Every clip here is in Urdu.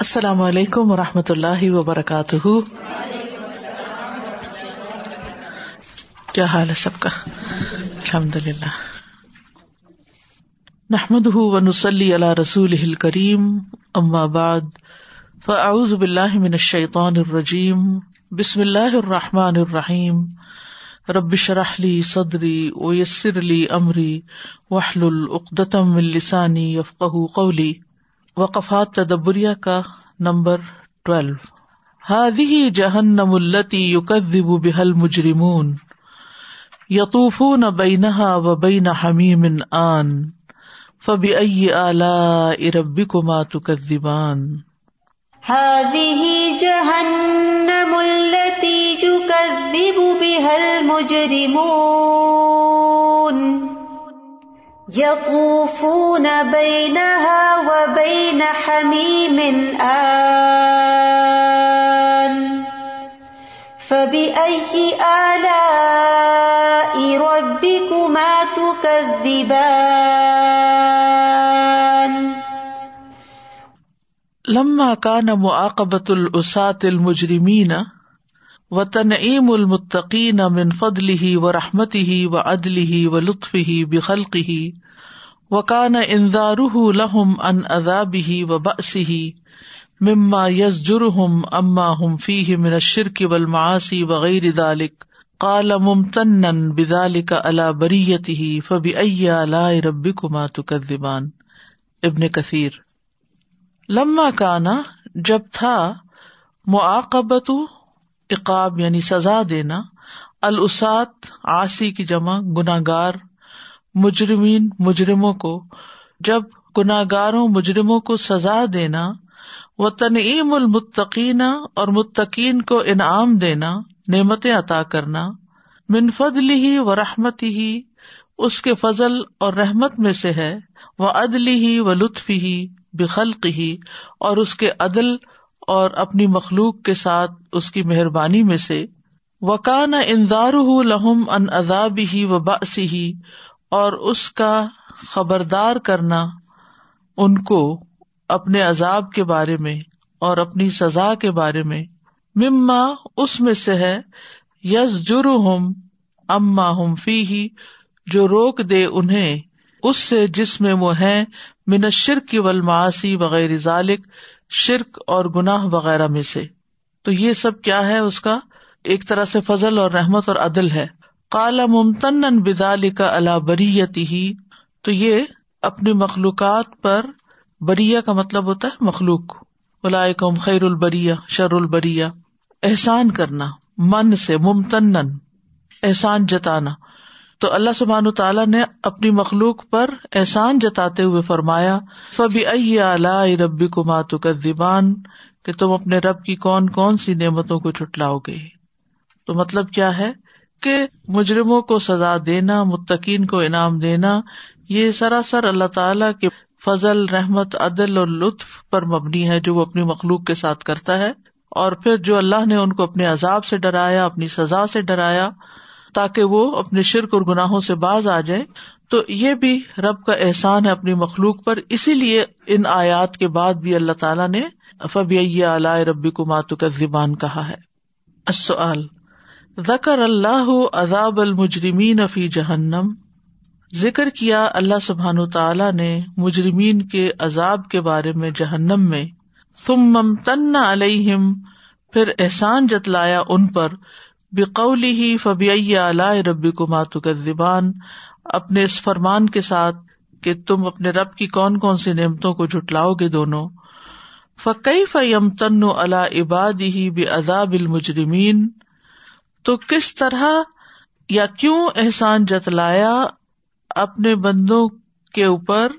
السلام علیکم و رحمۃ اللہ وبرکاتہ۔ کیا حال ہے سب کا؟ الحمد للہ نحمد و نسلی اللہ رسول کریم ام بعد، فاعوذ باللہ من الشیطان الرجیم، بسم اللہ الرحمٰن الرحیم۔ ربش رحلی صدری ویسر علی عمری وحل العقدم السانی یفق قولی۔ وقفات تدبریہ کا نمبر ٹویلو۔ ہادی جہنم التی یوکدب بحل مجرمون یطوفون بینہا و بین حمیم آن۔ فبی ائی آلاء ربکما تکذبان۔ هذه جهنم التي يكذب بها المجرمون۔ يطوفون بينها وبين حميم آن. فبأي آلاء ربكما تكذبان؟ لما كان معاقبة الأساة المجرمين وتنعيم المتقين من فضله ورحمته وعدله ولطفه بخلقه وکان انذار لہم ان ادابی و بسی مما یس جرم اما ہم فی من شرک بل معاسی وغیر دالک کال ممتن بدال کا اللہ بریت ہی فبی ایا لا ربی کما تکان ابن کثیر لما کانا جب تھا معاقبت اقاب یعنی سزا دینا، الاسات آسی کی جمع گناگار مجرمین، مجرموں کو، جب گناگاروں مجرموں کو سزا دینا و تنعیم المتقین اور متقین کو انعام دینا، نعمتیں عطا کرنا منفضل ہی و رحمت ہی اس کے فضل اور رحمت میں سے ہے وہ عدل ہی و لطف ہی بخلق ہی اور اس کے عدل اور اپنی مخلوق کے ساتھ اس کی مہربانی میں سے وکان انذار لہم ان عذاب ہی و باسی ہی اور اس کا خبردار کرنا ان کو اپنے عذاب کے بارے میں اور اپنی سزا کے بارے میں، مما اس میں سے ہے یس جر ہم اما ہم فی ہی جو روک دے انہیں، اس سے جس میں وہ ہے من شرک کی ولماسی وغیرہ ذالک شرک اور گناہ وغیرہ میں سے۔ تو یہ سب کیا ہے؟ اس کا ایک طرح سے فضل اور رحمت اور عدل ہے۔ کالا ممتن بدال کا اللہ بریتی ہی تو یہ اپنی مخلوقات پر بریا کا مطلب ہوتا ہے مخلوق۔ الائکم خیر البریا شر البریا احسان کرنا، من سے ممتن احسان جتانا۔ تو اللہ سبحان تعالیٰ نے اپنی مخلوق پر احسان جتاتے ہوئے فرمایا فبی ائی ربی کو ماتو کر دیبان کہ تم اپنے رب کی کون کون سی نعمتوں کو چٹلاؤ گے؟ تو مطلب کیا ہے؟ کہ مجرموں کو سزا دینا، متقین کو انعام دینا، یہ سراسر اللہ تعالی کے فضل، رحمت، عدل اور لطف پر مبنی ہے جو وہ اپنی مخلوق کے ساتھ کرتا ہے۔ اور پھر جو اللہ نے ان کو اپنے عذاب سے ڈرایا، اپنی سزا سے ڈرایا تاکہ وہ اپنے شرک اور گناہوں سے باز آ جائے تو یہ بھی رب کا احسان ہے اپنی مخلوق پر۔ اسی لیے ان آیات کے بعد بھی اللہ تعالیٰ نے فبی علیہ ربی کو ماتو کا زبان کہا ہے۔ ذکر اللہ عذاب المجرمین فی جہنم۔ ذکر کیا اللہ سبحان تعالیٰ نے مجرمین کے عذاب کے بارے میں جہنم میں۔ تم ممتن علیہم پھر احسان جتلایا ان پر۔ بقولی ہی فبی علیہ ربی کو ماتو زبان اپنے اس فرمان کے ساتھ کہ تم اپنے رب کی کون کون سی نعمتوں کو جٹلاؤ گے دونوں؟ فقی فیم تن اللہ عباد ہی بے عذاب المجرمین تو کس طرح یا کیوں احسان جتلایا اپنے بندوں کے اوپر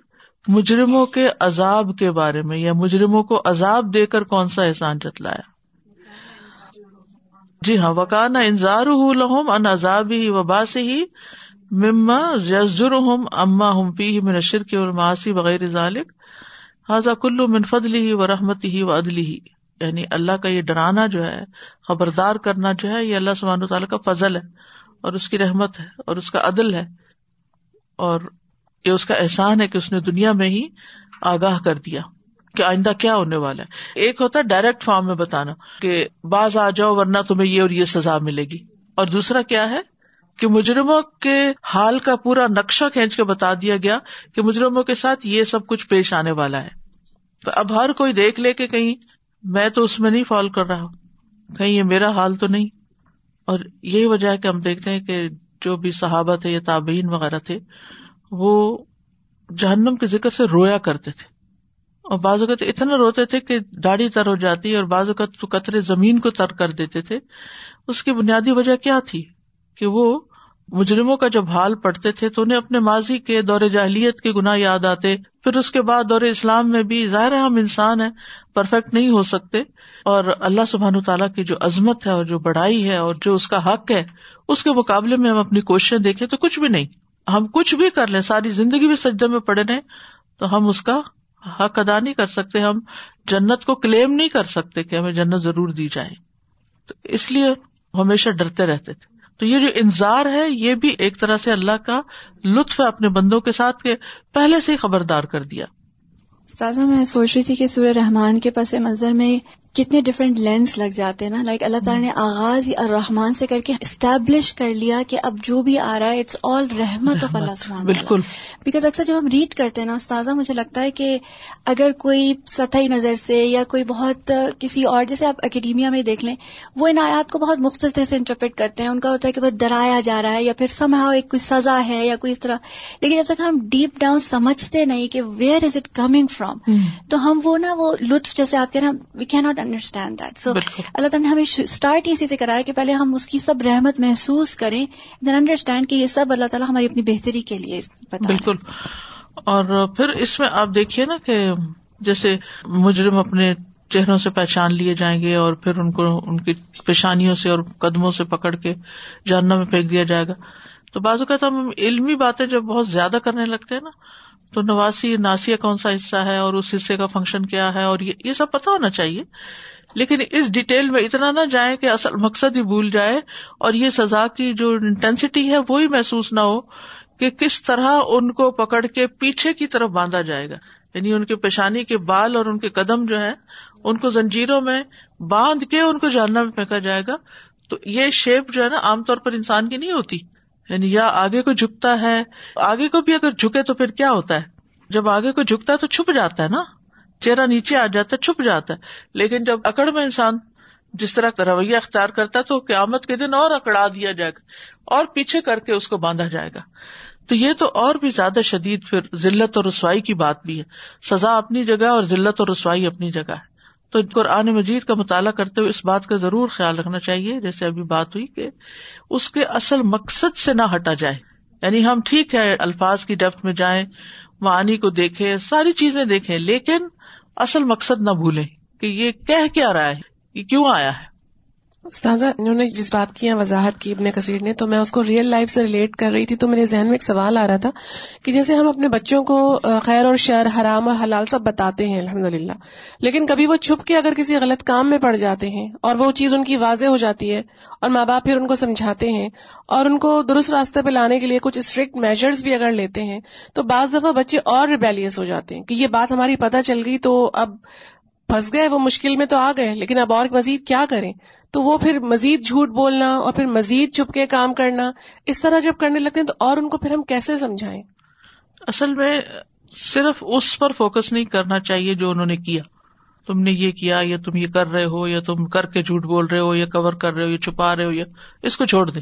مجرموں کے عذاب کے بارے میں؟ یا مجرموں کو عذاب دے کر کون سا احسان جتلایا؟ جی ہاں وکانا انضار لہم ان عذاب ہی وبا سے ہی مما یزر ہم اما ہم پی من شرک اور ماسی وغیرہ ذالک۔ حاضہ کلو منفدلی ہی و رحمتی ہی و عدلی ہی یعنی اللہ کا یہ ڈرانا جو ہے، خبردار کرنا جو ہے، یہ اللہ سبحان تعالیٰ کا فضل ہے اور اس کی رحمت ہے اور اس کا عدل ہے۔ اور یہ اس کا احسان ہے کہ اس نے دنیا میں ہی آگاہ کر دیا۔ کہ آئندہ کیا ہونے والا ہے۔ ایک ہوتا ہے ڈائریکٹ فارم میں بتانا کہ باز آ جاؤ ورنہ تمہیں یہ اور یہ سزا ملے گی۔ اور دوسرا کیا ہے کہ مجرموں کے حال کا پورا نقشہ کھینچ کے بتا دیا گیا کہ مجرموں کے ساتھ یہ سب کچھ پیش آنے والا ہے۔ تو اب ہر کوئی دیکھ لے کہ کہیں میں تو اس میں نہیں فالو کر رہا ہوں۔ کہیں یہ میرا حال تو نہیں۔ اور یہی وجہ ہے کہ ہم دیکھتے ہیں کہ جو بھی صحابہ تھے یا تابعین وغیرہ تھے، وہ جہنم کے ذکر سے رویا کرتے تھے۔ اور بعض اوقات اتنا روتے تھے کہ داڑھی تر ہو جاتی اور بعض اوقات تو قطرے زمین کو تر کر دیتے تھے۔ اس کی بنیادی وجہ کیا تھی؟ کہ وہ مجرموں کا جب حال پڑھتے تھے تو انہیں اپنے ماضی کے دور جاہلیت کے گناہ یاد آتے۔ پھر اس کے بعد دور اسلام میں بھی ظاہر ہے ہم انسان ہیں، پرفیکٹ نہیں ہو سکتے۔ اور اللہ سبحان تعالیٰ کی جو عظمت ہے اور جو بڑائی ہے اور جو اس کا حق ہے، اس کے مقابلے میں ہم اپنی کوششیں دیکھیں تو کچھ بھی نہیں۔ ہم کچھ بھی کر لیں، ساری زندگی بھی سجدے میں پڑے رہے تو ہم اس کا حق ادا نہیں کر سکتے، ہم جنت کو کلیم نہیں کر سکتے کہ ہمیں جنت ضرور دی جائے۔ تو اس لیے ہمیشہ ڈرتے رہتے تھے۔ تو یہ جو انضار ہے، یہ بھی ایک طرح سے اللہ کا لطف ہے اپنے بندوں کے ساتھ کے پہلے سے ہی خبردار کر دیا۔ سازا، میں سوچ رہی تھی کہ سورہ رحمان کے پس منظر میں کتنے ڈفرینٹ لینس لگ جاتے ہیں نا. لائک اللہ تعالیٰ نے آغاز ہی الرحمان سے کر کے اسٹیبلش کر لیا کہ اب جو بھی آ رہا ہے اٹس آل رحمت آف اللہ سبحانہ بالکل. بیکاز اکثر جب ہم ریڈ کرتے ہیں نا استاذہ مجھے لگتا ہے کہ اگر کوئی سطحی نظر سے یا کوئی بہت کسی اور جیسے آپ اکیڈیمیا میں دیکھ لیں وہ ان آیات کو بہت مختصر سے انٹرپریٹ کرتے ہیں. ان کا ہوتا ہے کہ بہت ڈرایا جا رہا ہے یا پھر سمہا ایک کوئی سزا ہے یا کوئی اس طرح. لیکن جب تک ہم ڈیپ ڈاؤن سمجھتے نہیں کہ where is it coming from تو ہم وہ نا وہ لطف جیسے آپ کہنا وی کی ناٹ انڈرسٹینڈ دیٹ سو اللہ تعالیٰ نے ہمیں اسٹارٹ اسی سے کرایا کہ پہلے ہم اس کی سب رحمت محسوس کریں دین انڈرسٹینڈ کہ یہ سب اللہ تعالیٰ ہماری اپنی بہتری کے لیے بالکل۔ اور پھر اس میں آپ دیکھیے نا کہ جیسے مجرم اپنے چہروں سے پہچان لیے جائیں گے اور پھر ان کو ان کی پیشانیوں سے اور قدموں سے پکڑ کے جاننا میں پھینک دیا جائے گا۔ تو بعض اوقات ہم علمی باتیں جب بہت زیادہ کرنے لگتے ہیں نا تو نواسی ناسیہ کون سا حصہ ہے اور اس حصے کا فنکشن کیا ہے اور یہ سب پتا ہونا چاہیے۔ لیکن اس ڈیٹیل میں اتنا نہ جائے کہ اصل مقصد ہی بھول جائے اور یہ سزا کی جو انٹینسٹی ہے وہی محسوس نہ ہو کہ کس طرح ان کو پکڑ کے پیچھے کی طرف باندھا جائے گا۔ یعنی ان کے پیشانی کے بال اور ان کے قدم جو ہے ان کو زنجیروں میں باندھ کے ان کو جاننا میں پھینکا جائے گا۔ تو یہ شیپ جو ہے نا، عام طور پر انسان کی نہیں ہوتی۔ یعنی یا آگے کو جھکتا ہے، آگے کو بھی اگر جھکے تو پھر کیا ہوتا ہے؟ جب آگے کو جھکتا ہے تو چھپ جاتا ہے نا؟ چہرہ نیچے آ جاتا ہے، چھپ جاتا ہے۔ لیکن جب اکڑ میں انسان جس طرح کا رویہ اختیار کرتا ہے تو قیامت کے دن اور اکڑا دیا جائے گا اور پیچھے کر کے اس کو باندھا جائے گا۔ تو یہ تو اور بھی زیادہ شدید پھر ضلعت اور رسوائی کی بات بھی ہے۔ سزا اپنی جگہ اور ضلعت اور رسوائی اپنی جگہ ہے۔ تو قرآن مجید کا مطالعہ کرتے ہوئے اس بات کا ضرور خیال رکھنا چاہیے، جیسے ابھی بات ہوئی کہ اس کے اصل مقصد سے نہ ہٹا جائے۔ یعنی ہم ٹھیک ہے، الفاظ کی ڈیپتھ میں جائیں، معانی کو دیکھیں، ساری چیزیں دیکھیں، لیکن اصل مقصد نہ بھولیں کہ یہ کہہ کیا رہا ہے، یہ کیوں آیا ہے۔ استاذہ، انہوں نے جس بات کی وضاحت کی ابن کثیر نے، تو میں اس کو ریئل لائف سے ریلیٹ کر رہی تھی، تو میرے ذہن میں ایک سوال آ رہا تھا کہ جیسے ہم اپنے بچوں کو خیر اور شر، حرام اور حلال سب بتاتے ہیں الحمد للہ لیکن کبھی وہ چھپ کے اگر کسی غلط کام میں پڑ جاتے ہیں اور وہ چیز ان کی واضح ہو جاتی ہے اور ماں باپ پھر ان کو سمجھاتے ہیں اور ان کو درست راستے پہ لانے کے لیے کچھ اسٹرکٹ میجرز بھی اگر لیتے ہیں، تو بعض دفعہ بچے اور ریبیلیس ہو جاتے ہیں کہ یہ بات ہماری پتہ چل گئی تو اب پھنس گئے، وہ مشکل میں تو آ گئے، لیکن اب اور مزید کیا کریں؟ تو وہ پھر مزید جھوٹ بولنا اور پھر مزید چھپ کے کام کرنا، اس طرح جب کرنے لگتے ہیں تو اور ان کو پھر ہم کیسے سمجھائیں؟ اصل میں صرف اس پر فوکس نہیں کرنا چاہیے جو انہوں نے کیا۔ تم نے یہ کیا، یا تم یہ کر رہے ہو، یا تم کر کے جھوٹ بول رہے ہو، یا کور کر رہے ہو، یا چھپا رہے ہو، یا اس کو چھوڑ دے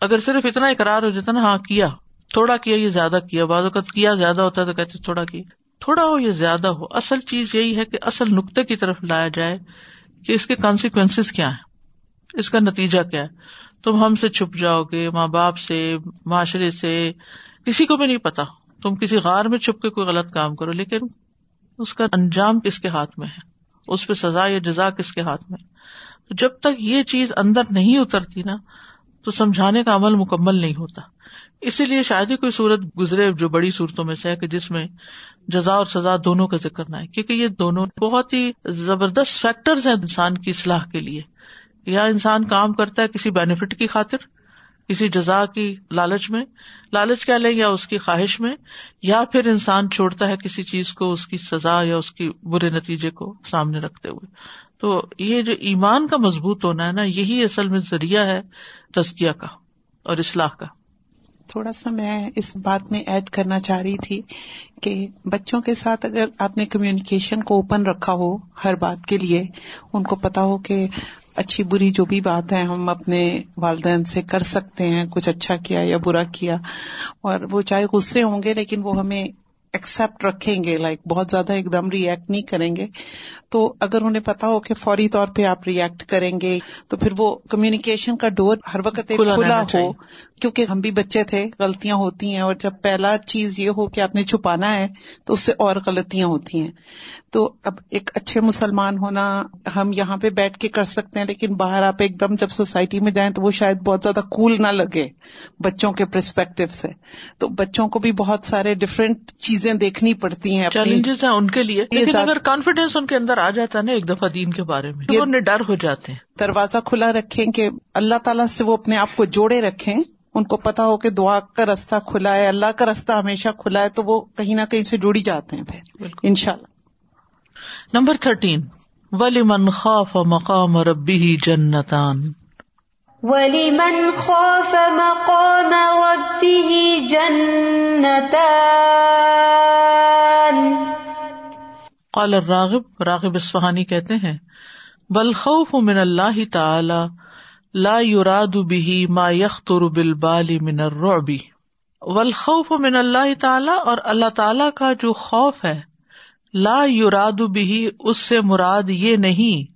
اگر صرف اتنا اقرار ہو جاتا نا ہاں کیا، تھوڑا کیا، یہ زیادہ کیا، بعض اوقات کیا زیادہ ہوتا ہے تو کہتے تھوڑا کیا۔ تھوڑا ہو یا زیادہ ہو، اصل چیز یہی ہے کہ اصل نقطے کی طرف لایا جائے کہ اس کے کانسیکوینس کیا ہے اس کا نتیجہ کیا ہے؟ تم ہم سے چھپ جاؤ گے، ماں باپ سے، معاشرے سے، کسی کو بھی نہیں پتا۔ تم کسی غار میں چھپ کے کوئی غلط کام کرو، لیکن اس کا انجام کس کے ہاتھ میں ہے؟ اس پہ سزا یا جزا کس کے ہاتھ میں تو جب تک یہ چیز اندر نہیں اترتی نا تو سمجھانے کا عمل مکمل نہیں ہوتا۔ اسی لیے شاید ہی کوئی صورت گزرے جو بڑی صورتوں میں سے ہے کہ جس میں جزا اور سزا دونوں کا ذکر نہ ہے کیونکہ یہ دونوں بہت ہی زبردست فیکٹر ہیں انسان کی اصلاح کے لیے۔ یا انسان کام کرتا ہے کسی بینیفٹ کی خاطر، کسی جزا کی لالچ میں، لالچ کیا لیں یا اس کی خواہش میں، یا پھر انسان چھوڑتا ہے کسی چیز کو، اس کی سزا یا اس کی برے نتیجے کو سامنے رکھتے ہوئے۔ تو یہ جو ایمان کا مضبوط ہونا ہے نا، یہی اصل میں ذریعہ ہے تزکیہ کا اور اصلاح کا۔ تھوڑا سا میں اس بات میں ایڈ کرنا چاہ رہی تھی کہ بچوں کے ساتھ اگر آپ نے کمیونیکیشن کو اوپن رکھا ہو ہر بات کے لیے، ان کو پتا ہو کہ اچھی بری جو بھی بات ہے ہم اپنے والدین سے کر سکتے ہیں، کچھ اچھا کیا یا برا کیا، اور وہ چاہے غصے ہوں گے لیکن وہ ہمیں ایکسپٹ رکھیں گے لائک بہت زیادہ ایک دم ریئیکٹ نہیں کریں گے. تو اگر انہیں پتا ہو کہ فوری طور پہ آپ ریئیکٹ کریں گے تو پھر وہ کمیونیکیشن کا ڈور ہر وقت ایک کھلا ہو. کیونکہ ہم بھی بچے تھے غلطیاں ہوتی ہیں اور جب پہلا چیز یہ ہو کہ آپ نے چھپانا ہے تو اس سے اور غلطیاں ہوتی ہیں۔ تو اب ایک اچھے مسلمان ہونا ہم یہاں پہ بیٹھ کے کر سکتے ہیں لیکن باہر آپ ایک دم جب سوسائٹی میں جائیں تو وہ شاید بہت زیادہ کول نہ لگے بچوں کے پرسپیکٹو سے۔ تو بچوں کو بھی بہت سارے ڈفرینٹ چیزیں دیکھنی پڑتی ہیں چیلنجز ہیں ان کے لیے۔ لیکن اگر کانفیڈینس ان کے اندر آ جاتا ہے نا ایک دفعہ دین کے بارے میں انہیں ڈر ہو جاتے ہیں۔ دروازہ کھلا رکھیں کہ اللہ تعالیٰ سے وہ اپنے آپ کو جوڑے رکھیں۔ ان کو پتا ہو کہ دعا کا رستہ کھلا ہے اللہ کا رستہ ہمیشہ کھلا ہے تو وہ کہیں نہ کہیں سے جڑی جاتے ہیں پھر۔ ان شاء اللہ نمبر تھرٹین ولی من خوف مقام ربی جنتان۔ ولی من خوف مقام ربی جنتان۔ قال الراغب راغب اسفہانی کہتے ہیں بل خوف من اللہ تعالی لا يراد به ما يخطر بالبال من الرعب۔ والخوف من اللہ تعالی اور اللہ تعالی کا جو خوف ہے لا یوراد بھی اس سے مراد یہ نہیں،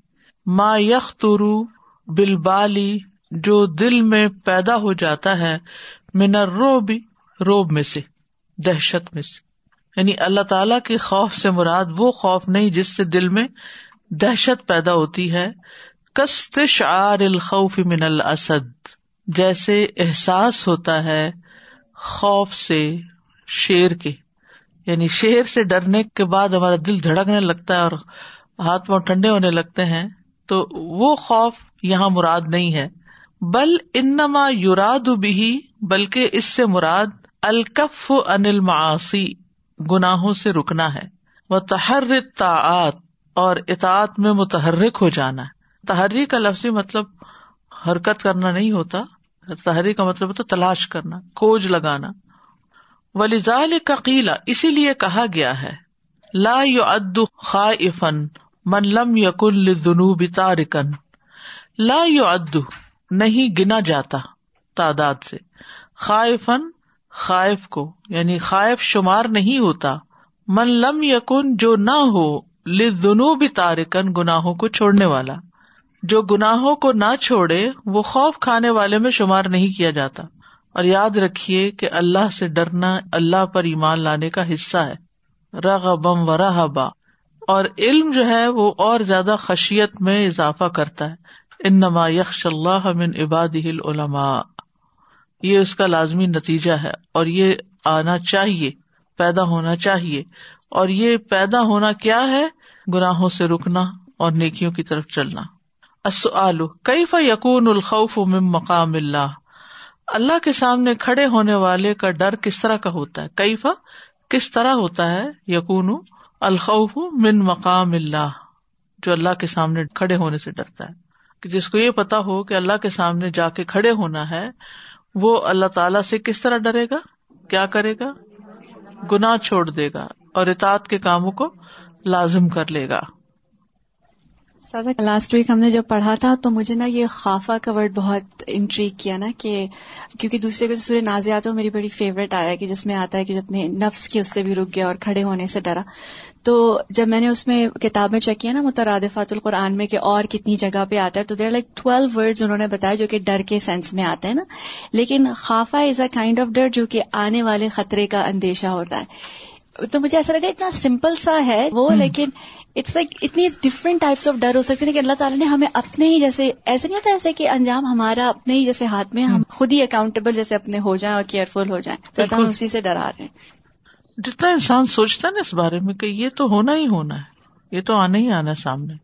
ما یخ ترو بل بالی جو دل میں پیدا ہو جاتا ہے منر روب روب میں سے، دہشت میں سے۔ یعنی اللہ تعالی کے خوف سے مراد وہ خوف نہیں جس سے دل میں دہشت پیدا ہوتی ہے۔ کستش آر الخوف من الاسد، جیسے احساس ہوتا ہے خوف سے شیر کے۔ یعنی شیر سے ڈرنے کے بعد ہمارا دل دھڑکنے لگتا ہے اور ہاتھ پاؤں ٹھنڈے ہونے لگتے ہیں، تو وہ خوف یہاں مراد نہیں ہے۔ بل انما یوراد بھی بلکہ اس سے مراد الکف انل معاشی گناہوں سے رکنا ہے۔ وہ تحرک تعت اور اطاعت میں متحرک ہو جانا ہے۔ تحری کا لفظی مطلب حرکت کرنا نہیں ہوتا۔ تحری کا مطلب ہوتا تلاش کرنا کھوج لگانا۔ ولیزال کا قیلا اسی لیے کہا گیا ہے، لا یو اد خائفن من لم یقن جنوب تارکن لا یو اد نہیں گنا جاتا تعداد سے۔ خائفن خائف کو یعنی خائف شمار نہیں ہوتا، من لم یقن جو نہ ہو لنوب تارکن گناہوں کو چھوڑنے والا۔ جو گناہوں کو نہ چھوڑے، وہ خوف کھانے والے میں شمار نہیں کیا جاتا۔ اور یاد رکھیے کہ اللہ سے ڈرنا اللہ پر ایمان لانے کا حصہ ہے۔ رغ بم و رحبا اور علم جو ہے وہ اور زیادہ خشیت میں اضافہ کرتا ہے۔ ان نما یکش اللہ من عباد علما یہ اس کا لازمی نتیجہ ہے اور یہ آنا چاہیے، پیدا ہونا چاہیے۔ اور یہ پیدا ہونا کیا ہے؟ گناہوں سے رکنا اور نیکیوں کی طرف چلنا۔ کئی فا یقون الخوف من مقام اللہ؟ اللہ کے سامنے کھڑے ہونے والے کا ڈر کس طرح کا ہوتا ہے؟ کئی فا کس طرح ہوتا ہے؟ یقون الخوف من مقام اللہ، جو اللہ کے سامنے کھڑے ہونے سے ڈرتا ہے۔ کہ جس کو یہ پتا ہو کہ اللہ کے سامنے جا کے کھڑے ہونا ہے، وہ اللہ تعالی سے کس طرح ڈرے گا؟ کیا کرے گا؟ گنا چھوڑ دے گا اور اطاعت کے کاموں کو لازم کر لے گا۔ لاسٹ ویک ہم نے جب پڑھا تھا تو مجھے نا یہ خافا کا ورڈ بہت انٹریک کیا نا کہ کیونکہ دوسرے کو سورہ نازیات وہ میری بڑی فیوریٹ آیا کہ جس میں آتا ہے کہ اپنے نفس کی اس سے بھی رک گیا اور کھڑے ہونے سے ڈرا۔ تو جب میں نے اس میں کتابیں چیک کیا نا مترادفات القرآن میں کہ اور کتنی جگہ پہ آتا ہے تو دیر لائک ٹویلو ورڈ انہوں نے بتایا جو کہ ڈر کے سینس میں آتے ہیں نا۔ لیکن خافا از اے کائنڈ آف ڈر جو کہ آنے والے خطرے کا اندیشہ ہوتا ہے۔ تو مجھے ایسا لگا اتنا سمپل سا ہے وہ لیکن اٹس لائک اتنی ڈفرنٹ ٹائپس آف ڈر ہو سکتے ہیں کہ اللہ تعالیٰ نے ہمیں اپنے ہی جیسے ایسے نہیں ہوتا ایسے کہ انجام ہمارا اپنے ہی جیسے ہاتھ میں ہم خود ہی اکاؤنٹیبل جیسے اپنے ہو جائیں اور کیئرفل ہو جائیں. تو ہم اسی سے ڈرا رہے ہیں۔ جتنا انسان سوچتا ہے نا اس بارے میں کہ یہ تو ہونا ہی ہونا ہے یہ تو آنا ہی آنا ہے سامنے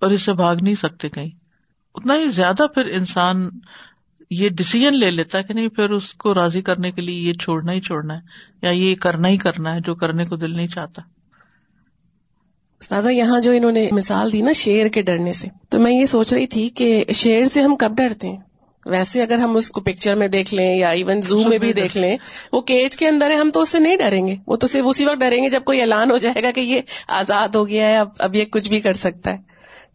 اور اس سے بھاگ نہیں سکتے کہیں۔ اتنا ہی زیادہ پھر انسان یہ ڈسیزن لے لیتا ہے کہ نہیں پھر اس کو راضی کرنے کے لیے یہ چھوڑنا ہی چھوڑنا ہے یا یہ کرنا ہی کرنا ہے جو کرنے کو دل نہیں چاہتا۔ سازا یہاں جو انہوں نے مثال دی نا شیر کے ڈرنے سے، تو میں یہ سوچ رہی تھی کہ شیر سے ہم کب ڈرتے ہیں؟ ویسے اگر ہم اس کو پکچر میں دیکھ لیں یا ایون زو میں بھی دیکھ لیں، وہ کیج کے اندر ہے، ہم تو اس سے نہیں ڈریں گے۔ وہ تو صرف اسی وقت ڈریں گے جب کوئی اعلان ہو جائے گا کہ یہ آزاد ہو گیا ہے، اب اب یہ کچھ بھی کر سکتا ہے۔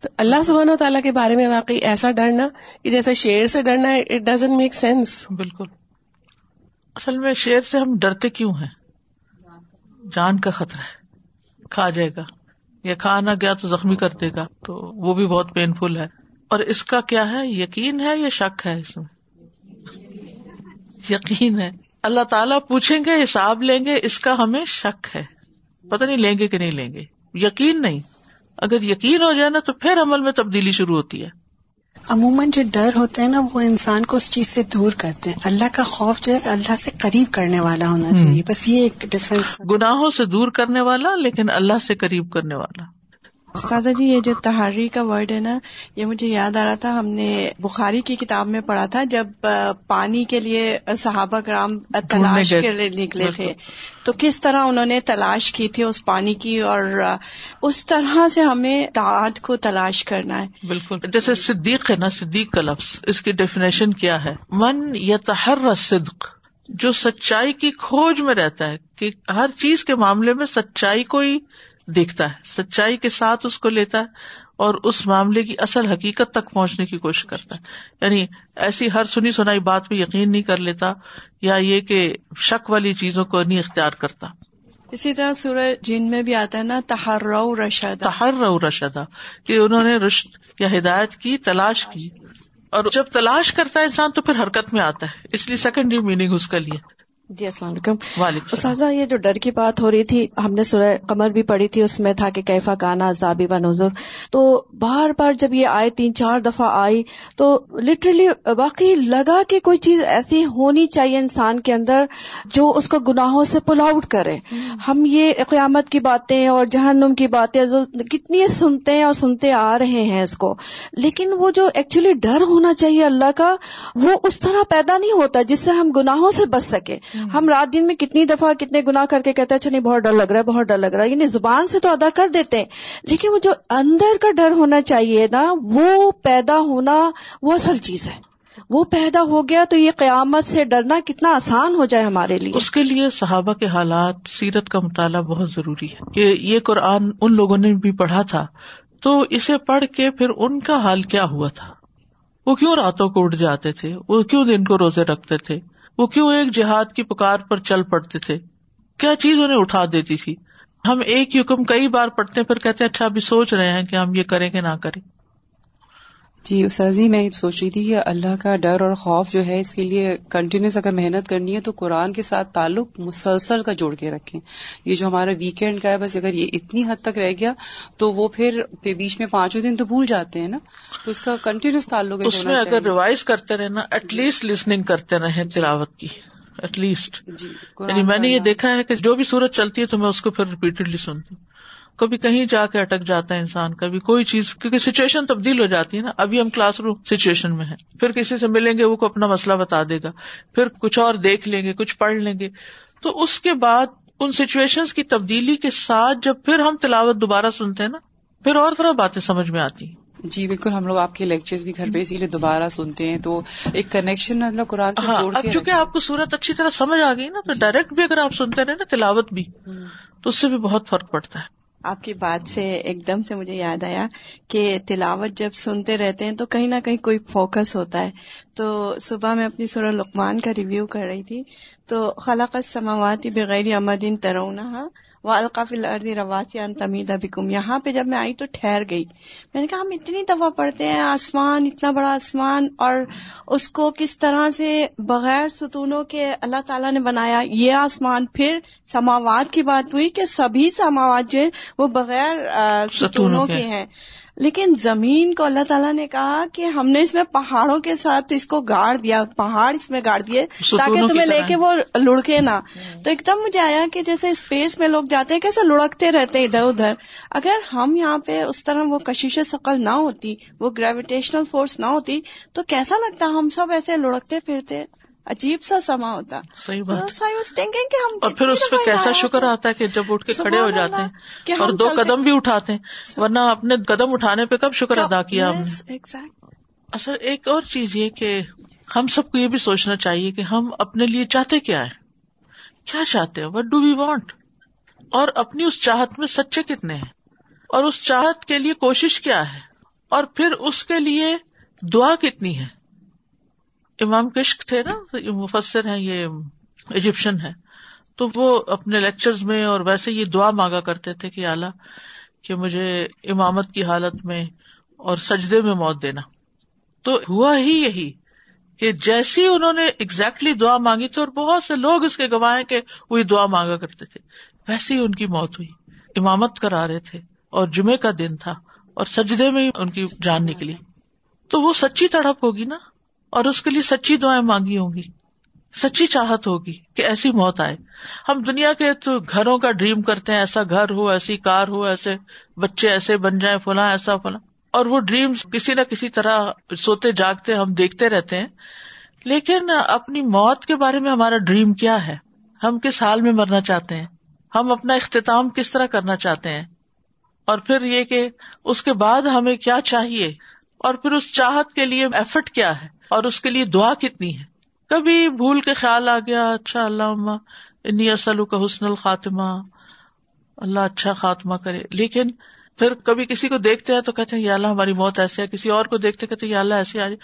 تو اللہ سبحانہ و تعالیٰ کے بارے میں واقعی ایسا ڈرنا کہ جیسے شیر سے ڈرنا اٹ ڈزنٹ میک سینس بالکل۔ اصل میں شیر سے ہم ڈرتے کیوں ہیں؟ جان کا خطرہ ہے۔ کھا جائے گا۔ یا کھا نہ گیا تو زخمی کر دے گا، تو وہ بھی بہت پین فل ہے۔ اور اس کا کیا ہے؟ یقین ہے یا شک ہے اس میں؟ یقین ہے۔ اللہ تعالیٰ پوچھیں گے، حساب لیں گے، اس کا ہمیں شک ہے۔ پتہ نہیں لیں گے کہ نہیں لیں گے۔ یقین نہیں۔ اگر یقین ہو جائے نا تو پھر عمل میں تبدیلی شروع ہوتی ہے۔ عموماً جو ڈر ہوتا ہے نا وہ انسان کو اس چیز سے دور کرتے ہیں۔ اللہ کا خوف جو ہے اللہ سے قریب کرنے والا ہونا چاہیے۔ بس یہ ایک ڈفرینس گناہوں سے دور کرنے والا لیکن اللہ سے قریب کرنے والا۔ استاذہ جی یہ جو تحری کا ورڈ ہے نا یہ مجھے یاد آ رہا تھا۔ ہم نے بخاری کی کتاب میں پڑھا تھا جب پانی کے لیے صحابہ کرام تلاش کے لیے نکلے تھے۔ تو کس طرح انہوں نے تلاش کی تھی اس پانی کی؟ اور اس طرح سے ہمیں داد کو تلاش کرنا ہے۔ بالکل۔ جیسے صدیق ہے نا صدیق کا لفظ اس کی ڈیفینیشن کیا ہے؟ من یا تحر صدق جو سچائی کی کھوج میں رہتا ہے کہ ہر چیز کے معاملے میں سچائی کو ہی دیکھتا ہے سچائی کے ساتھ اس کو لیتا ہے اور اس معاملے کی اصل حقیقت تک پہنچنے کی کوشش کرتا ہے۔ یعنی ایسی ہر سنی سنائی بات پہ یقین نہیں کر لیتا یا یہ کہ شک والی چیزوں کو نہیں اختیار کرتا۔ اسی طرح سورج جن میں بھی آتا ہے نا تہر رشد تہر رشدا کہ انہوں نے رشد یا ہدایت کی تلاش کی۔ اور جب تلاش کرتا ہے انسان تو پھر حرکت میں آتا ہے اس لیے سیکنڈری میننگ اس کا لیے۔ جی السلام علیکم۔ استاذہ یہ جو ڈر کی بات ہو رہی تھی ہم نے سورہ قمر بھی پڑھی تھی اس میں تھا کہ کیفا کانا زابی و نظر تو بار بار جب یہ آئے تین چار دفعہ آئی تو لٹرلی واقعی لگا کہ کوئی چیز ایسی ہونی چاہیے انسان کے اندر جو اس کو گناہوں سے پل آؤٹ کرے۔ ہم۔ یہ قیامت کی باتیں اور جہنم کی باتیں کتنی سنتے ہیں اور سنتے آ رہے ہیں اس کو۔ لیکن وہ جو ایکچولی ڈر ہونا چاہیے اللہ کا وہ اس طرح پیدا نہیں ہوتا جس سے ہم گناہوں سے بچ سکے۔ ہم رات دن میں کتنی دفعہ کتنے گنا کر کے کہتے ہیں اچھا نہیں بہت ڈر لگ رہا ہے بہت ڈر لگ رہا ہے۔ یعنی زبان سے تو ادا کر دیتے ہیں لیکن وہ جو اندر کا ڈر ہونا چاہیے نا وہ پیدا ہونا وہ اصل چیز ہے۔ وہ پیدا ہو گیا تو یہ قیامت سے ڈرنا کتنا آسان ہو جائے ہمارے لیے۔ اس کے لیے صحابہ کے حالات سیرت کا مطالعہ بہت ضروری ہے کہ یہ قرآن ان لوگوں نے بھی پڑھا تھا۔ تو اسے پڑھ کے پھر ان کا حال کیا ہوا تھا؟ وہ کیوں راتوں کو اٹھ جاتے تھے؟ وہ کیوں دن کو روزے رکھتے تھے؟ وہ کیوں ایک جہاد کی پکار پر چل پڑتے تھے؟ کیا چیز انہیں اٹھا دیتی تھی؟ ہم ایک حکم کئی بار پڑھتے پھر کہتے اچھا ابھی سوچ رہے ہیں کہ ہم یہ کریں کہ نہ کریں۔ جی اسازی میں سوچ رہی تھی کہ اللہ کا ڈر اور خوف جو ہے اس کے لیے کنٹینیوس اگر محنت کرنی ہے تو قرآن کے ساتھ تعلق مسلسل کا جوڑ کے رکھیں۔ یہ جو ہمارا ویکینڈ کا ہے بس اگر یہ اتنی حد تک رہ گیا تو وہ پھر بیچ میں پانچوں دن تو بھول جاتے ہیں نا۔ تو اس کا کنٹینیوس تعلق اس میں اگر ریوائز کرتے رہے نا ایٹ لیسٹ لسننگ کرتے رہے تلاوت کی۔ ایٹ لیسٹ جی یعنی میں نے یہ دیکھا ہے کہ جو بھی صورت چلتی ہے تو میں اس کو پھر ریپیٹڈلی سنتی ہوں۔ کبھی کہیں جا کے اٹک جاتا ہے انسان کبھی کوئی چیز کیونکہ سچویشن تبدیل ہو جاتی ہے نا ابھی ہم کلاس روم سچویشن میں ہے پھر کسی سے ملیں گے وہ کو اپنا مسئلہ بتا دے گا۔ پھر کچھ اور دیکھ لیں گے کچھ پڑھ لیں گے۔ تو اس کے بعد ان سچویشن کی تبدیلی کے ساتھ جب پھر ہم تلاوت دوبارہ سنتے ہیں نا پھر اور طرح باتیں سمجھ میں آتی ہیں۔ جی بالکل ہم لوگ آپ کے لیکچر بھی گھر پہ اسی لیے دوبارہ سنتے ہیں۔ تو ایک کنیکشن قرآن سے ہاں اب چونکہ آپ کو صورت اچھی طرح سمجھ آ گئی نا تو ڈائریکٹ بھی اگر آپ سنتے رہے نا تلاوت بھی تو اس سے بھی بہت فرق پڑتا ہے۔ آپ کی بات سے ایک دم سے مجھے یاد آیا کہ تلاوت جب سنتے رہتے ہیں تو کہیں نہ کہیں کوئی فوکس ہوتا ہے۔ تو صبح میں اپنی سورہ لقمان کا ریویو کر رہی تھی۔ تو خلق السماوات بغیر امدین ترونا وہ القاف الردی رواسی تمیدہ بکم یہاں پہ جب میں آئی تو ٹھہر گئی۔ میں نے کہا ہم اتنی دفعہ پڑھتے ہیں آسمان اتنا بڑا آسمان اور اس کو کس طرح سے بغیر ستونوں کے اللہ تعالیٰ نے بنایا یہ آسمان۔ پھر سماوات کی بات ہوئی کہ سبھی سماوات جو ہیں وہ بغیر ستونوں کے ہیں۔ لیکن زمین کو اللہ تعالیٰ نے کہا کہ ہم نے اس میں پہاڑوں کے ساتھ اس کو گاڑ دیا پہاڑ اس میں گاڑ دیے تاکہ تمہیں لے کے وہ لڑکے نہ۔ تو ایک دم مجھے آیا کہ جیسے اسپیس میں لوگ جاتے ہیں کیسے لڑکتے رہتے ادھر ادھر۔ اگر ہم یہاں پہ اس طرح وہ کشش شکل نہ ہوتی وہ گریویٹیشنل فورس نہ ہوتی تو کیسا لگتا ہم سب ایسے لڑکتے پھرتے؟ عجیب سا سما ہوتا۔ صحیح بات۔ اور پھر اس پہ کیسا شکر آتا ہے کہ جب اٹھ کے کھڑے ہو جاتے ہیں اور دو قدم بھی اٹھاتے ہیں ورنہ اپنے قدم اٹھانے پہ کب شکر ادا کیا ہم نے؟ اچھا ایک اور چیز یہ کہ ہم سب کو یہ بھی سوچنا چاہیے کہ ہم اپنے لیے چاہتے کیا ہے کیا چاہتے ہیں؟ وٹ ڈو وی وانٹ اور اپنی اس چاہت میں سچے کتنے ہیں؟ اور اس چاہت کے لیے کوشش کیا ہے؟ اور پھر اس کے لیے دعا کتنی ہے؟ امام کشک تھے نا مفسر ہیں، یہ ایجپشن ہے تو وہ اپنے لیکچر میں اور ویسے یہ دعا مانگا کرتے تھے کہ اعلیٰ کہ مجھے امامت کی حالت میں اور سجدے میں موت دینا۔ تو ہوا ہی یہی کہ جیسی انہوں نے اگزیکٹلی دعا مانگی تھی اور بہت سے لوگ اس کے گواہ کہ وہی دعا مانگا کرتے تھے ویسے ہی ان کی موت ہوئی۔ امامت کرا رہے تھے اور جمعے کا دن تھا اور سجدے میں ان کی جان نکلی۔ تو وہ سچی تڑپ ہوگی نا؟ اور اس کے لیے سچی دعائیں مانگی ہوں گی۔ سچی چاہت ہوگی کہ ایسی موت آئے۔ ہم دنیا کے تو گھروں کا ڈریم کرتے ہیں، ایسا گھر ہو، ایسی کار ہو، ایسے بچے ایسے بن جائیں، فلاں ایسا فلاں۔ اور وہ ڈریم کسی نہ کسی طرح سوتے جاگتے ہم دیکھتے رہتے ہیں۔ لیکن اپنی موت کے بارے میں ہمارا ڈریم کیا ہے؟ ہم کس حال میں مرنا چاہتے ہیں؟ ہم اپنا اختتام کس طرح کرنا چاہتے ہیں؟ اور پھر یہ کہ اس کے بعد ہمیں کیا چاہیے؟ اور پھر اس چاہت کے لیے ایفرٹ کیا ہے؟ اور اس کے لیے دعا کتنی ہے؟ کبھی بھول کے خیال آ گیا اچھا اللہ انی اصل کا حسن الخاتمہ، اللہ اچھا خاتمہ کرے۔ لیکن پھر کبھی کسی کو دیکھتے ہیں تو کہتے ہیں، یا اللہ ہماری موت ایسے ہے، کسی اور کو دیکھتے کہتے یا اللہ ایسی آ رہی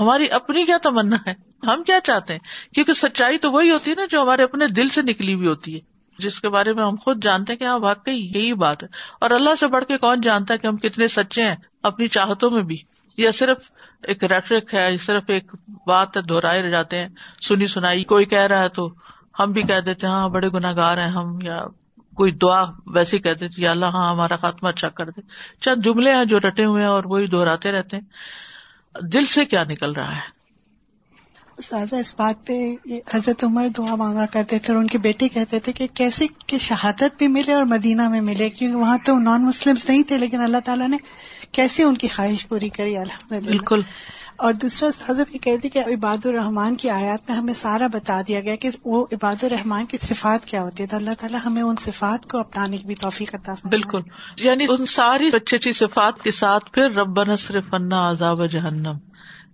ہماری اپنی کیا تمنا ہے؟ ہم کیا چاہتے ہیں؟ کیونکہ سچائی تو وہی ہوتی ہے نا جو ہمارے اپنے دل سے نکلی ہوئی ہوتی ہے، جس کے بارے میں ہم خود جانتے ہیں کہ ہاں واقعی یہی بات ہے۔ اور اللہ سے بڑھ کے کون جانتا ہے کہ ہم کتنے سچے ہیں اپنی چاہتوں میں بھی؟ یا صرف ایک ریٹرک ہے صرف ایک بات دہرائے جاتے ہیں، سنی سنائی، کوئی کہہ رہا ہے تو ہم بھی کہہ دیتے ہاں بڑے گناگار ہیں ہم، یا کوئی دعا ویسی کہہ دیتے اللہ ہاں ہمارا خاتمہ اچھا کر دے۔ چند جملے ہیں جو رٹے ہوئے ہیں اور وہی دہراتے رہتے ہیں۔ دل سے کیا نکل رہا ہے؟ استاذہ، اس بات پہ حضرت عمر دعا مانگا کرتے تھے اور ان کے بیٹے کہتے تھے کہ کیسے کہ شہادت بھی ملے اور مدینہ میں ملے، کیونکہ وہاں تو نان مسلم نہیں تھے، لیکن اللہ تعالیٰ نے کیسے ان کی خواہش پوری کری الحمد للہ بالکل۔ اور دوسرا حضرت یہ کہتی کہ عباد الرحمان کی آیات میں ہمیں سارا بتا دیا گیا کہ وہ عباد الرحمان کی صفات کیا ہوتی ہے تو اللہ تعالیٰ ہمیں ان صفات کو اپنانے کی بھی توفیق کرتا بالکل۔ یعنی ان ساری اچھی اچھی صفات کے ساتھ پھر رب نصر فنا عذاب جہنم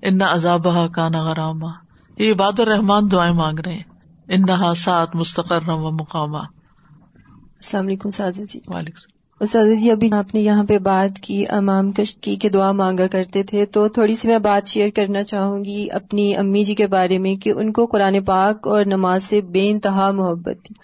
ان عذاب کا نغرامہ یہ عباد الرحمان دعائیں مانگ رہے ہیں۔ ان سات مستقر و مقامہ السلام علیکم سازا جی۔ وعلیکم استاد جی ابھی آپ نے یہاں پہ بات کی، امام کشت کی کہ دعا مانگا کرتے تھے، تو تھوڑی سی میں بات شیئر کرنا چاہوں گی اپنی امی جی کے بارے میں کہ ان کو قرآن پاک اور نماز سے بے انتہا محبت تھی۔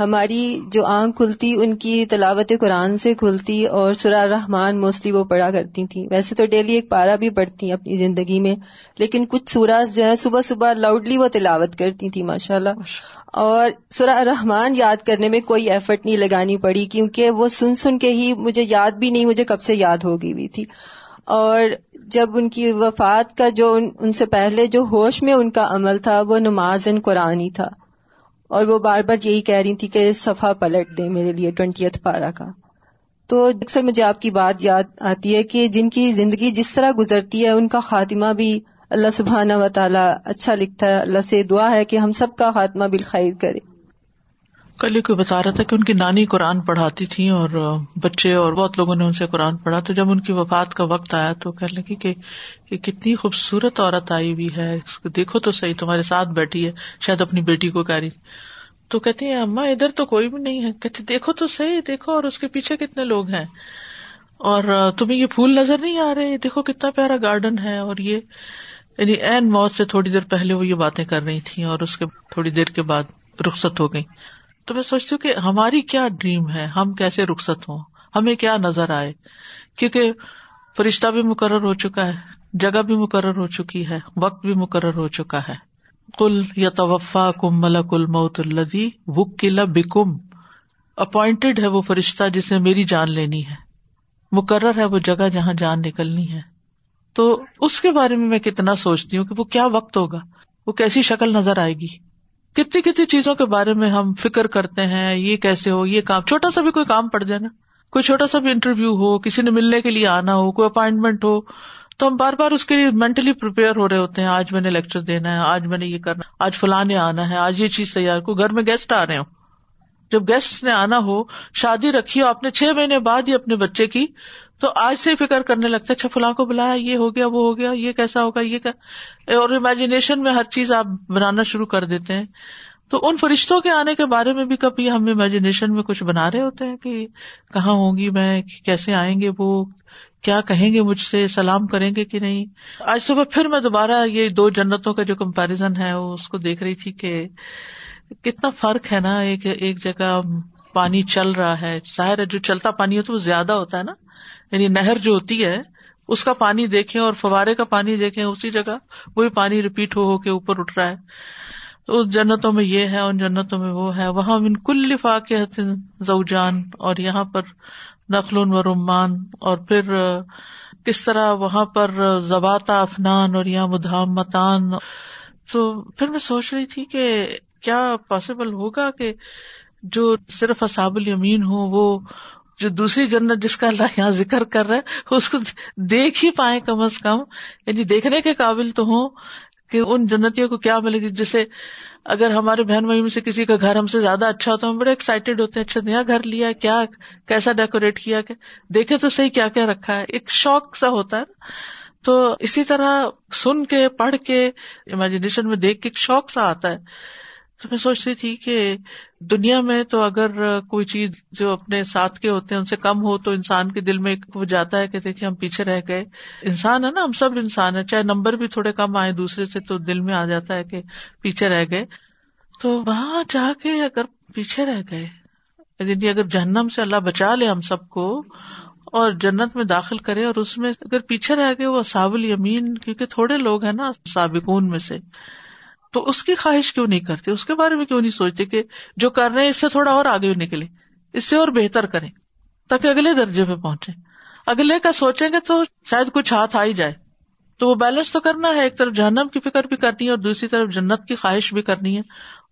ہماری جو آنکھ کھلتی، ان کی تلاوت قرآن سے کھلتی اور سرا رحمان موسٹلی وہ پڑھا کرتی تھیں۔ ویسے تو ڈیلی ایک پارا بھی پڑھتی ہیں اپنی زندگی میں، لیکن کچھ سوراز جو ہے صبح صبح لاؤڈلی وہ تلاوت کرتی تھی ماشاء اللہ اور سرا رحمان یاد کرنے میں کوئی ایفرٹ نہیں لگانی پڑی، کیونکہ وہ سن سن کے ہی مجھے یاد بھی نہیں، مجھے کب سے یاد ہو گئی ہوئی تھی۔ اور جب ان کی وفات کا جو ان سے پہلے جو ہوش میں ان کا عمل تھا، وہ نماز ان قرآن ہی تھا۔ اور وہ بار بار یہی کہہ رہی تھی کہ صفحہ پلٹ دیں میرے لیے ٹوینٹیتھ پارا کا۔ تو اکثر مجھے آپ کی بات یاد آتی ہے کہ جن کی زندگی جس طرح گزرتی ہے، ان کا خاتمہ بھی اللہ سبحانہ و تعالیٰ اچھا لکھتا ہے، اللہ سے دعا ہے کہ ہم سب کا خاتمہ بالخیر کرے۔ کل کوئی بتا رہا تھا کہ ان کی نانی قرآن پڑھاتی تھی اور بچے اور بہت لوگوں نے ان سے قرآن پڑھا، تو جب ان کی وفات کا وقت آیا تو کہنے لگی کہ یہ کتنی خوبصورت عورت آئی ہوئی ہے دیکھو تو صحیح، تمہارے ساتھ بیٹھی ہے، شاید اپنی بیٹی کو کہہ رہی۔ تو کہتی ہیں اما ادھر تو کوئی بھی نہیں ہے۔ کہتے دیکھو تو صحیح، دیکھو، اور اس کے پیچھے کتنے لوگ ہیں۔ اور تمہیں یہ پھول نظر نہیں آ رہے؟ دیکھو کتنا پیارا گارڈن ہے، اور یہ یعنی این موت سے تھوڑی دیر پہلے وہ یہ باتیں کر رہی تھی اور اس کے تھوڑی دیر کے بعد رخصت ہو گئی تو میں سوچتی ہوں کہ ہماری کیا ڈریم ہے؟ ہم کیسے رخصت ہوں؟ ہمیں کیا نظر آئے؟ کیونکہ فرشتہ بھی مقرر ہو چکا ہے، جگہ بھی مقرر ہو چکی ہے، وقت بھی مقرر ہو چکا ہے۔ کل یا توفا کم ملک الموت الدی وکلا بکم۔ اپوائنٹڈ ہے وہ فرشتہ جس نے میری جان لینی ہے۔ مقرر ہے وہ جگہ جہاں جان نکلنی ہے۔ تو اس کے بارے میں میں کتنا سوچتی ہوں کہ وہ کیا وقت ہوگا؟ وہ کیسی شکل نظر آئے گی؟ کتنی کتنی چیزوں کے بارے میں ہم فکر کرتے ہیں، یہ کیسے ہو، یہ کام، چھوٹا سا بھی کوئی کام پڑ جائے نا۔ کوئی چھوٹا سا بھی انٹرویو ہو، کسی نے ملنے کے لیے آنا ہو، کوئی اپائنٹمنٹ ہو، تو ہم بار بار اس کے لیے مینٹلی پریپیئر ہو رہے ہوتے ہیں۔ آج میں نے لیکچر دینا ہے، آج میں نے یہ کرنا آج فلاں نے آنا ہے، آج یہ چیز تیار کو، گھر میں گیسٹ آ رہے ہوں۔ جب گیسٹ نے آنا ہو، شادی رکھی ہو، آپ نے چھ مہینے بعد ہی اپنے بچے کی تو آج سے فکر کرنے لگتا ہے اچھا فلاں کو بلایا، یہ ہو گیا، وہ ہو گیا، یہ کیسا ہوگا، یہ کیا؟ اور امیجنیشن میں ہر چیز آپ بنانا شروع کر دیتے ہیں۔ تو ان فرشتوں کے آنے کے بارے میں بھی کبھی ہم امیجنیشن میں کچھ بنا رہے ہوتے ہیں کہ کہاں ہوں گی میں، کیسے آئیں گے وہ؟ کیا کہیں گے مجھ سے؟ سلام کریں گے کہ نہیں؟ آج صبح پھر میں دوبارہ یہ دو جنتوں کا جو کمپیرزن ہے اس کو دیکھ رہی تھی کہ کتنا فرق ہے نا، ایک ایک جگہ پانی چل رہا ہے۔ ظاہر ہے جو چلتا پانی ہوتا ہے وہ زیادہ ہوتا ہے نا۔ یعنی نہر جو ہوتی ہے، اس کا پانی دیکھیں اور فوارے کا پانی دیکھیں، اسی جگہ وہی پانی ریپیٹ ہو ہو کے اوپر اٹھ رہا ہے۔ تو اس جنتوں میں یہ ہے، ان جنتوں میں وہ ہے۔ وہاں من کل فاق زوجان، اور یہاں پر نخل و رمان، اور پھر، کس طرح وہاں پر زباتا افنان، اور یہاں مدام متان تو پھر میں سوچ رہی تھی کہ کیا پاسبل ہوگا کہ جو صرف اصاب الیمین ہو وہ جو دوسری جنت جس کا اللہ یہاں ذکر کر رہا ہے، اس کو دیکھ ہی پائے کم از کم۔ یعنی دیکھنے کے قابل تو ہوں کہ ان جنتیوں کو کیا ملے گی۔ جیسے اگر ہمارے بہن بھائی میں سے کسی کا گھر ہم سے زیادہ اچھا ہوتا ہم بڑے ایکسائٹیڈ ہوتے ہیں اچھا نیا گھر لیا ہے، کیا، کیسا ڈیکوریٹ کیا دیکھے تو صحیح کیا کیا رکھا ہے۔ ایک شوق سا ہوتا ہے۔ تو اسی طرح سن کے، پڑھ کے امیجنیشن میں دیکھ کے ایک شوق سا آتا ہے۔ تو میں سوچ رہی تھی کہ دنیا میں تو اگر کوئی چیز جو اپنے ساتھ کے ہوتے ہیں، ان سے کم ہو تو انسان کے دل میں وہ جاتا ہے کہ دیکھیے ہم پیچھے رہ گئے۔ انسان ہے نا، ہم سب انسان ہے چاہے نمبر بھی تھوڑے کم آئے، دوسرے سے تو دل میں آ جاتا ہے کہ پیچھے رہ گئے۔ تو وہاں جا کے اگر پیچھے رہ گئے یعنی اگر جہنم سے اللہ بچا لے ہم سب کو اور جنت میں داخل کرے اور اس میں اگر پیچھے رہ گئے، وہ صابل یمین کیونکہ تھوڑے لوگ ہیں نا سابقون میں سے۔ تو اس کی خواہش کیوں نہیں کرتے؟ اس کے بارے میں کیوں نہیں سوچتے کہ جو کر رہے ہیں، اس سے تھوڑا اور آگے نکلے اس سے اور بہتر کریں، تاکہ اگلے درجے پہ پہنچے اگلے کا سوچیں گے تو شاید کچھ ہاتھ آ ہی جائے۔ تو وہ بیلنس تو کرنا ہے، ایک طرف جہنم کی فکر بھی کرنی ہے اور دوسری طرف جنت کی خواہش بھی کرنی ہے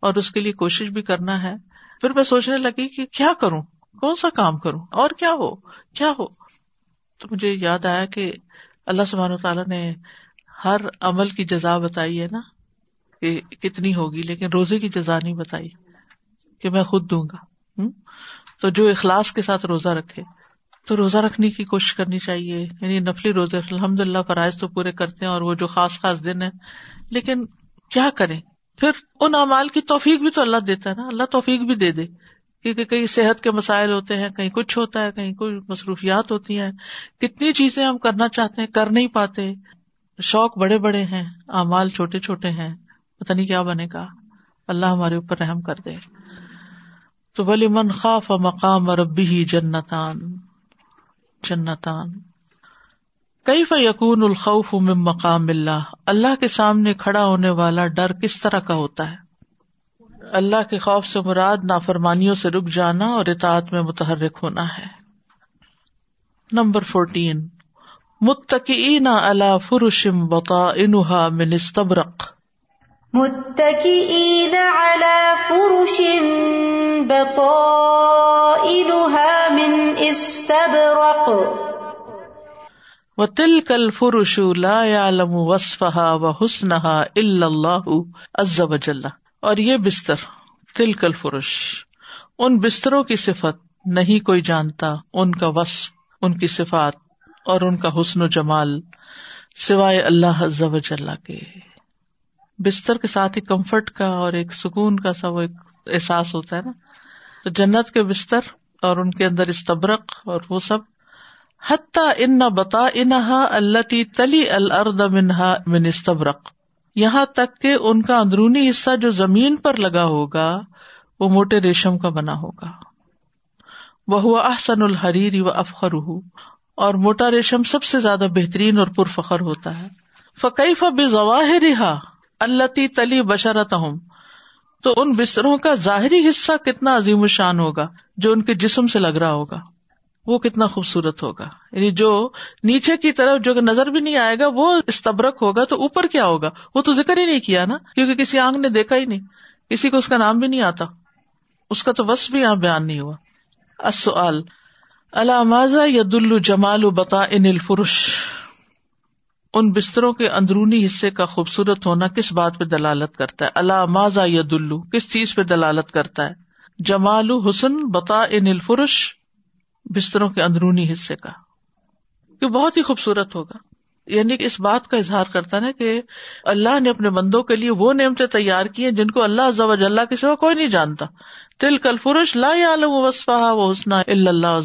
اور اس کے لیے کوشش بھی کرنا ہے۔ پھر میں سوچنے لگی کہ کیا کروں؟ کون سا کام کروں؟ اور کیا ہو؟ کیا ہو؟ تو مجھے یاد آیا کہ اللہ سبحانہ تعالیٰ نے ہر عمل کی جزا بتائی ہے نا۔ کہ کتنی ہوگی، لیکن روزے کی جزا نہیں بتائی کہ میں خود دوں گا۔ تو جو اخلاص کے ساتھ روزہ رکھے، تو روزہ رکھنے کی کوشش کرنی چاہیے۔ یعنی نفلی روزے الحمد للہ فرائض تو پورے کرتے ہیں اور وہ جو خاص خاص دن ہے لیکن کیا کریں؟ پھر ان امال کی توفیق بھی تو اللہ دیتا ہے نا۔ اللہ توفیق بھی دے دے کیونکہ کئی صحت کے مسائل ہوتے ہیں، کہیں کچھ ہوتا ہے، کہیں کوئی مصروفیات ہوتی ہیں۔ کتنی چیزیں ہم کرنا چاہتے ہیں، کر نہیں پاتے۔ شوق بڑے بڑے ہیں امال چھوٹے چھوٹے ہیں۔ پتا نہیں کیا بنے گا۔ اللہ ہمارے اوپر رحم کر دے۔ تو بلی من خاف مقام ربی ہی جنتان۔ جنتان۔ کئی فیقون الخوف من مقام اللہ؟ اللہ کے سامنے کھڑا ہونے والا ڈر کس طرح کا ہوتا ہے؟ اللہ کے خوف سے مراد نافرمانیوں سے رک جانا اور اطاعت میں متحرک ہونا ہے۔ نمبر فورٹین متقین اللہ فرشم بتا انہا من استبرق۔ متكئين على فرش بطائنها من استبرق. وتلك الفرش لا يعلم وصفها وحسنها الا الله عز وجل. اور یہ بستر تلک الفرش، ان بستروں کی صفت نہیں کوئی جانتا، ان کا وصف، ان کی صفات اور ان کا حسن و جمال سوائے اللہ عز وجل کے۔ بستر کے ساتھ ہی کمفرٹ کا اور ایک سکون کا سا وہ ایک احساس ہوتا ہے نا۔ تو جنت کے بستر اور ان کے اندر استبرق اور وہ سب۔ حتیٰ ان نہ بتا انہا اللہ تلی الرد منہا من استبرق۔ یہاں تک کہ ان کا اندرونی حصہ جو زمین پر لگا ہوگا، وہ موٹے ریشم کا بنا ہوگا۔ وہ احسن الحریر و افخر اور موٹا ریشم سب سے زیادہ بہترین اور پرفخر ہوتا ہے۔ فقیف بے رہا اللہ تلی بشرت ہوں تو ان بستروں کا ظاہری حصہ کتنا عظیم الشان ہوگا، جو ان کے جسم سے لگ رہا ہوگا، وہ کتنا خوبصورت ہوگا۔ یعنی جو نیچے کی طرف جو نظر بھی نہیں آئے گا، وہ استبرک ہوگا، تو اوپر کیا ہوگا؟ وہ تو ذکر ہی نہیں کیا نا، کیونکہ کسی آنکھ نے دیکھا ہی نہیں، کسی کو اس کا نام بھی نہیں آتا۔ اس کا تو بس بھی یہاں بیان نہیں ہوا۔ السؤال علامہ ید الجمال بتا ان الفرش؟ ان بستروں کے اندرونی حصے کا خوبصورت ہونا کس بات پہ دلالت کرتا ہے؟ اللہ ماضا ید الو کس چیز پہ دلالت کرتا ہے؟ جمال حسن بتا ان الفرش، بستروں کے اندرونی حصے کا۔ یہ بہت ہی خوبصورت ہوگا۔ یعنی اس بات کا اظہار کرتا نا کہ اللہ نے اپنے بندوں کے لیے وہ نعمتیں تیار کی ہیں جن کو اللہ اللہ کے سوا کوئی نہیں جانتا۔ تل کل فرش لا عالم وسفا و حسن اللہ